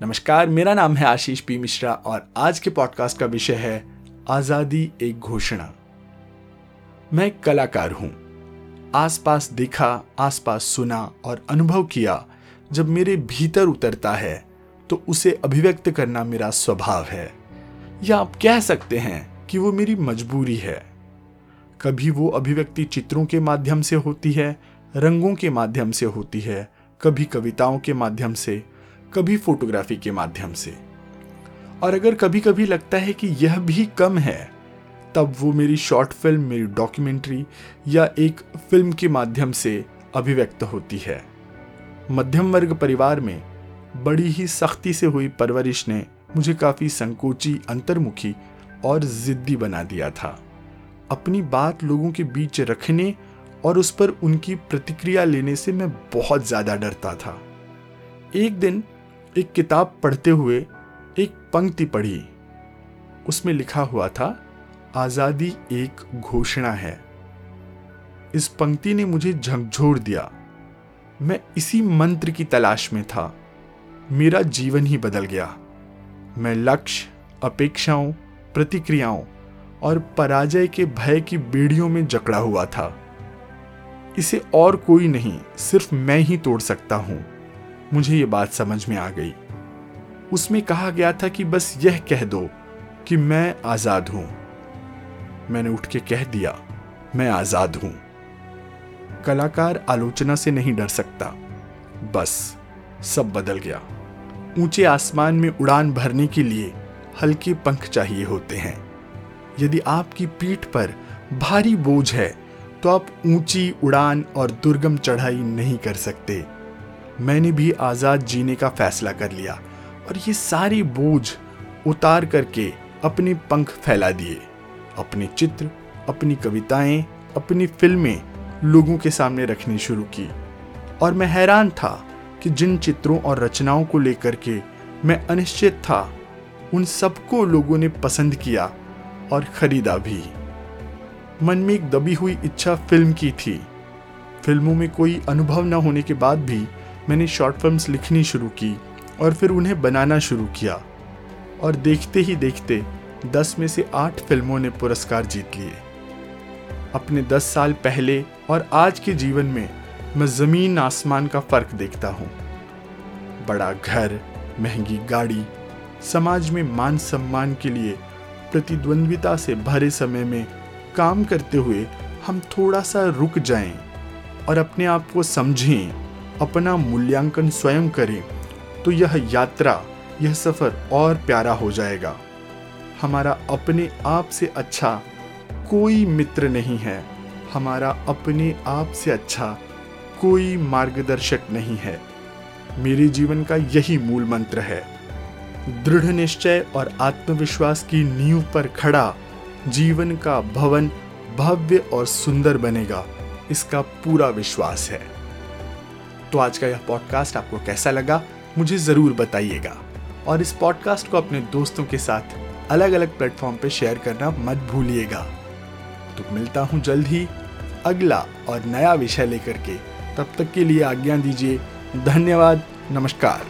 नमस्कार, मेरा नाम है आशीष पी मिश्रा और आज के पॉडकास्ट का विषय है आज़ादी एक घोषणा। मैं कलाकार हूँ। आसपास देखा, आसपास सुना और अनुभव किया, जब मेरे भीतर उतरता है तो उसे अभिव्यक्त करना मेरा स्वभाव है। या आप कह सकते हैं कि वो मेरी मजबूरी है। कभी वो अभिव्यक्ति चित्रों के माध्यम से होती है, रंगों के माध्यम से होती है, कभी कविताओं के माध्यम से कभी फोटोग्राफी के माध्यम से। और अगर कभी कभी लगता है कि यह भी कम है, तब वो मेरी शॉर्ट फ़िल्म, मेरी डॉक्यूमेंट्री या एक फ़िल्म के माध्यम से अभिव्यक्त होती है। मध्यम वर्ग परिवार में बड़ी ही सख्ती से हुई परवरिश ने मुझे काफ़ी संकोची, अंतर्मुखी और ज़िद्दी बना दिया था। अपनी बात लोगों के बीच रखने और उस पर उनकी प्रतिक्रिया लेने से मैं बहुत ज़्यादा डरता था। एक दिन एक किताब पढ़ते हुए एक पंक्ति पढ़ी। उसमें लिखा हुआ था, आज़ादी एक घोषणा है। इस पंक्ति ने मुझे झकझोर दिया। मैं इसी मंत्र की तलाश में था। मेरा जीवन ही बदल गया। मैं लक्ष्य, अपेक्षाओं, प्रतिक्रियाओं और पराजय के भय की बेड़ियों में जकड़ा हुआ था। इसे और कोई नहीं, सिर्फ़ मैं ही तोड़ सकता हूँ। मुझे ये बात समझ में आ गई। उसमें कहा गया था कि बस यह कह दो कि मैं आज़ाद हूँ। मैंने उठ के कह दिया, मैं आज़ाद हूँ। कलाकार आलोचना से नहीं डर सकता। बस, सब बदल गया। ऊँचे आसमान में उड़ान भरने के लिए हल्के पंख चाहिए होते हैं। यदि आपकी पीठ पर भारी बोझ है तो आप ऊँची उड़ान और दुर्गम चढ़ाई नहीं कर सकते। मैंने भी आज़ाद जीने का फैसला कर लिया और ये सारी बोझ उतार करके अपने पंख फैला दिए। अपने चित्र, अपनी कविताएँ, अपनी फ़िल्में लोगों के सामने रखनी शुरू की। और मैं हैरान था कि जिन चित्रों और रचनाओं को लेकर के मैं अनिश्चित था, उन सबको लोगों ने पसंद किया और खरीदा भी। मन में एक दबी हुई इच्छा फ़िल्म की थी। फ़िल्मों में कोई अनुभव न होने के बाद भी मैंने शॉर्ट फिल्म्स लिखनी शुरू की और फिर उन्हें बनाना शुरू किया। और देखते ही देखते दस में से आठ फ़िल्मों ने पुरस्कार जीत लिए। अपने दस साल पहले और आज के जीवन में मैं ज़मीन आसमान का फ़र्क देखता हूँ। बड़ा घर, महँगी गाड़ी, समाज में मान सम्मान के लिए प्रतिद्वंद्विता से भरे समय में काम करते हुए हम थोड़ा सा रुक जाएँ और अपने आप को समझें। अपना मूल्यांकन स्वयं करें तो यह यात्रा, यह सफ़र और प्यारा हो जाएगा। हमारा अपने आप से अच्छा कोई मित्र नहीं है। हमारा अपने आप से अच्छा कोई मार्गदर्शक नहीं है। मेरे जीवन का यही मूल मंत्र है। दृढ़ निश्चय और आत्मविश्वास की नींव पर खड़ा जीवन का भवन भव्य और सुंदर बनेगा। इसका पूरा विश्वास है। तो आज का यह पॉडकास्ट आपको कैसा लगा, मुझे ज़रूर बताइएगा। और इस पॉडकास्ट को अपने दोस्तों के साथ अलग अलग प्लेटफॉर्म पर शेयर करना मत भूलिएगा। तो मिलता हूँ जल्द ही अगला और नया विषय लेकर के। तब तक के लिए आज्ञा दीजिए, धन्यवाद, नमस्कार।